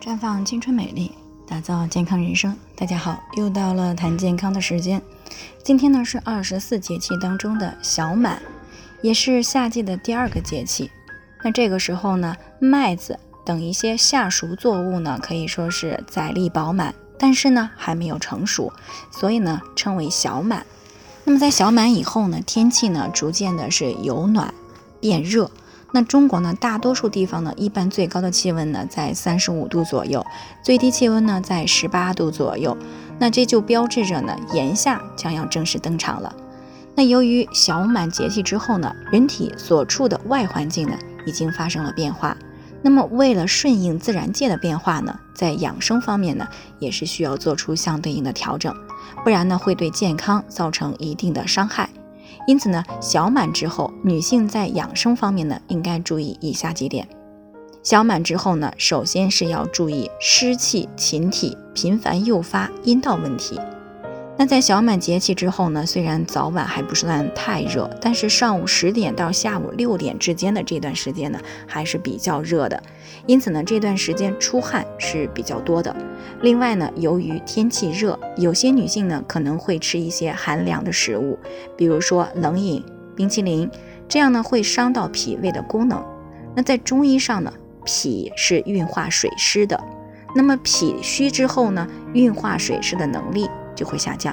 绽放青春美丽，打造健康人生。大家好，又到了谈健康的时间。今天呢是二十四节气当中的小满，也是夏季的第二个节气。那这个时候呢，麦子等一些夏熟作物呢，可以说是载力饱满，但是呢还没有成熟，所以呢称为小满。那么在小满以后呢，天气呢逐渐的是由暖变热。那中国呢，大多数地方呢，一般最高的气温呢在三十五度左右，最低气温呢在十八度左右。那这就标志着呢，炎夏将要正式登场了。那由于小满节气之后呢，人体所处的外环境呢已经发生了变化。那么为了顺应自然界的变化呢，在养生方面呢，也是需要做出相对应的调整，不然呢会对健康造成一定的伤害。因此呢，小满之后，女性在养生方面呢，应该注意以下几点。小满之后呢，首先是要注意湿气侵体，频繁诱发阴道问题。那在小满节气之后呢，虽然早晚还不算太热，但是上午十点到下午六点之间的这段时间呢，还是比较热的。因此呢，这段时间出汗是比较多的。另外呢，由于天气热，有些女性呢可能会吃一些寒凉的食物，比如说冷饮、冰淇淋，这样呢会伤到脾胃的功能。那在中医上呢，脾是运化水湿的，那么脾虚之后呢，运化水湿的能力。就会下降，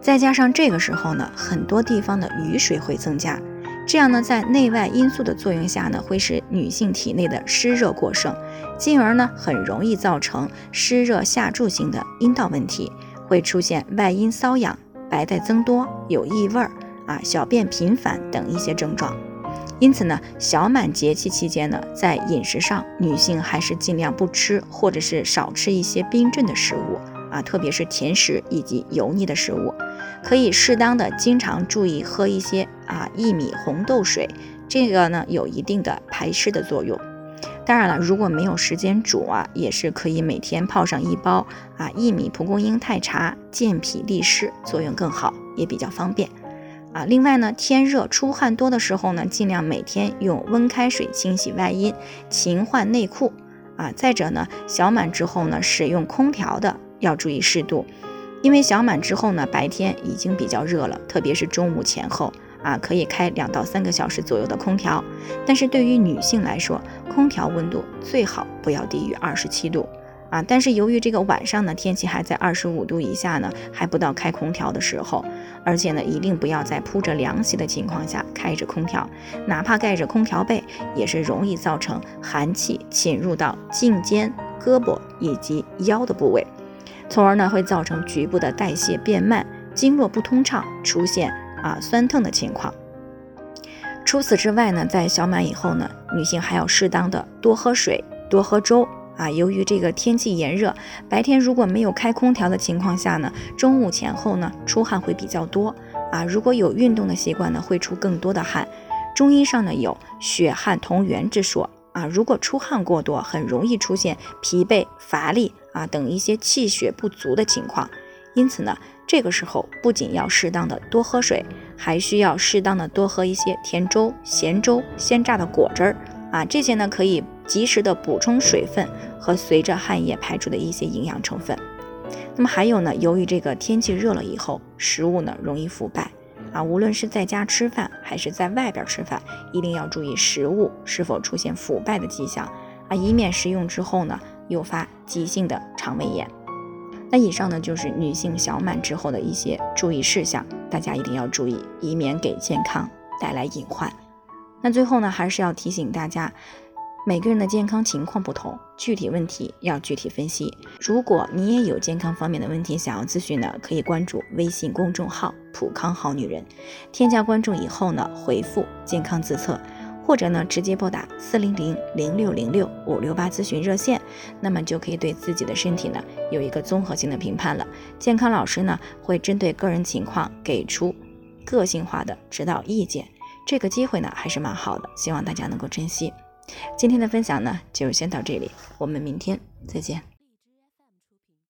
再加上这个时候呢，很多地方的雨水会增加，这样呢，在内外因素的作用下呢，会使女性体内的湿热过剩，进而呢，很容易造成湿热下注型的阴道问题，会出现外阴瘙痒、白带增多、有异味儿啊、小便频繁等一些症状。因此呢，小满节气期间呢，在饮食上，女性还是尽量不吃或者是少吃一些冰镇的食物。啊，特别是甜食以及油腻的食物，可以适当的经常注意喝一些啊薏米红豆水，这个呢有一定的排湿的作用。当然了，如果没有时间煮啊，也是可以每天泡上一包啊薏米蒲公英太茶，健脾利湿，作用更好，也比较方便啊。另外呢，天热出汗多的时候呢，尽量每天用温开水清洗外阴，勤换内裤啊。再者呢，小满之后呢，使用空调的。要注意适度，因为小满之后呢，白天已经比较热了，特别是中午前后啊，可以开两到三个小时左右的空调。但是对于女性来说，空调温度最好不要低于二十七度啊。但是由于这个晚上呢，天气还在二十五度以下呢，还不到开空调的时候，而且呢，一定不要在铺着凉席的情况下开着空调，哪怕盖着空调被，也是容易造成寒气侵入到颈肩、胳膊以及腰的部位。从而呢会造成局部的代谢变慢，经络不通畅，出现啊酸痛的情况。除此之外呢，在小满以后呢，女性还要适当的多喝水，多喝粥啊。由于这个天气炎热，白天如果没有开空调的情况下呢，中午前后呢出汗会比较多啊。如果有运动的习惯呢，会出更多的汗。中医上呢有血汗同源之说啊，如果出汗过多，很容易出现疲惫乏力。啊，等一些气血不足的情况，因此呢，这个时候不仅要适当的多喝水，还需要适当的多喝一些甜粥、咸粥、鲜榨的果汁儿啊，这些呢可以及时的补充水分和随着汗液排出的一些营养成分。那么还有呢，由于这个天气热了以后，食物呢容易腐败啊，无论是在家吃饭还是在外边吃饭，一定要注意食物是否出现腐败的迹象啊，以免食用之后呢。诱发急性的肠胃炎。那以上呢就是女性小满之后的一些注意事项，大家一定要注意，以免给健康带来隐患。那最后呢，还是要提醒大家，每个人的健康情况不同，具体问题要具体分析。如果你也有健康方面的问题想要咨询呢，可以关注微信公众号“普康好女人”，添加关注以后呢，回复“健康自测”。或者呢，直接拨打四零零零六零六五六八咨询热线，那么就可以对自己的身体呢有一个综合性的评判了。健康老师呢会针对个人情况给出个性化的指导意见，这个机会呢还是蛮好的，希望大家能够珍惜。今天的分享呢就先到这里，我们明天再见。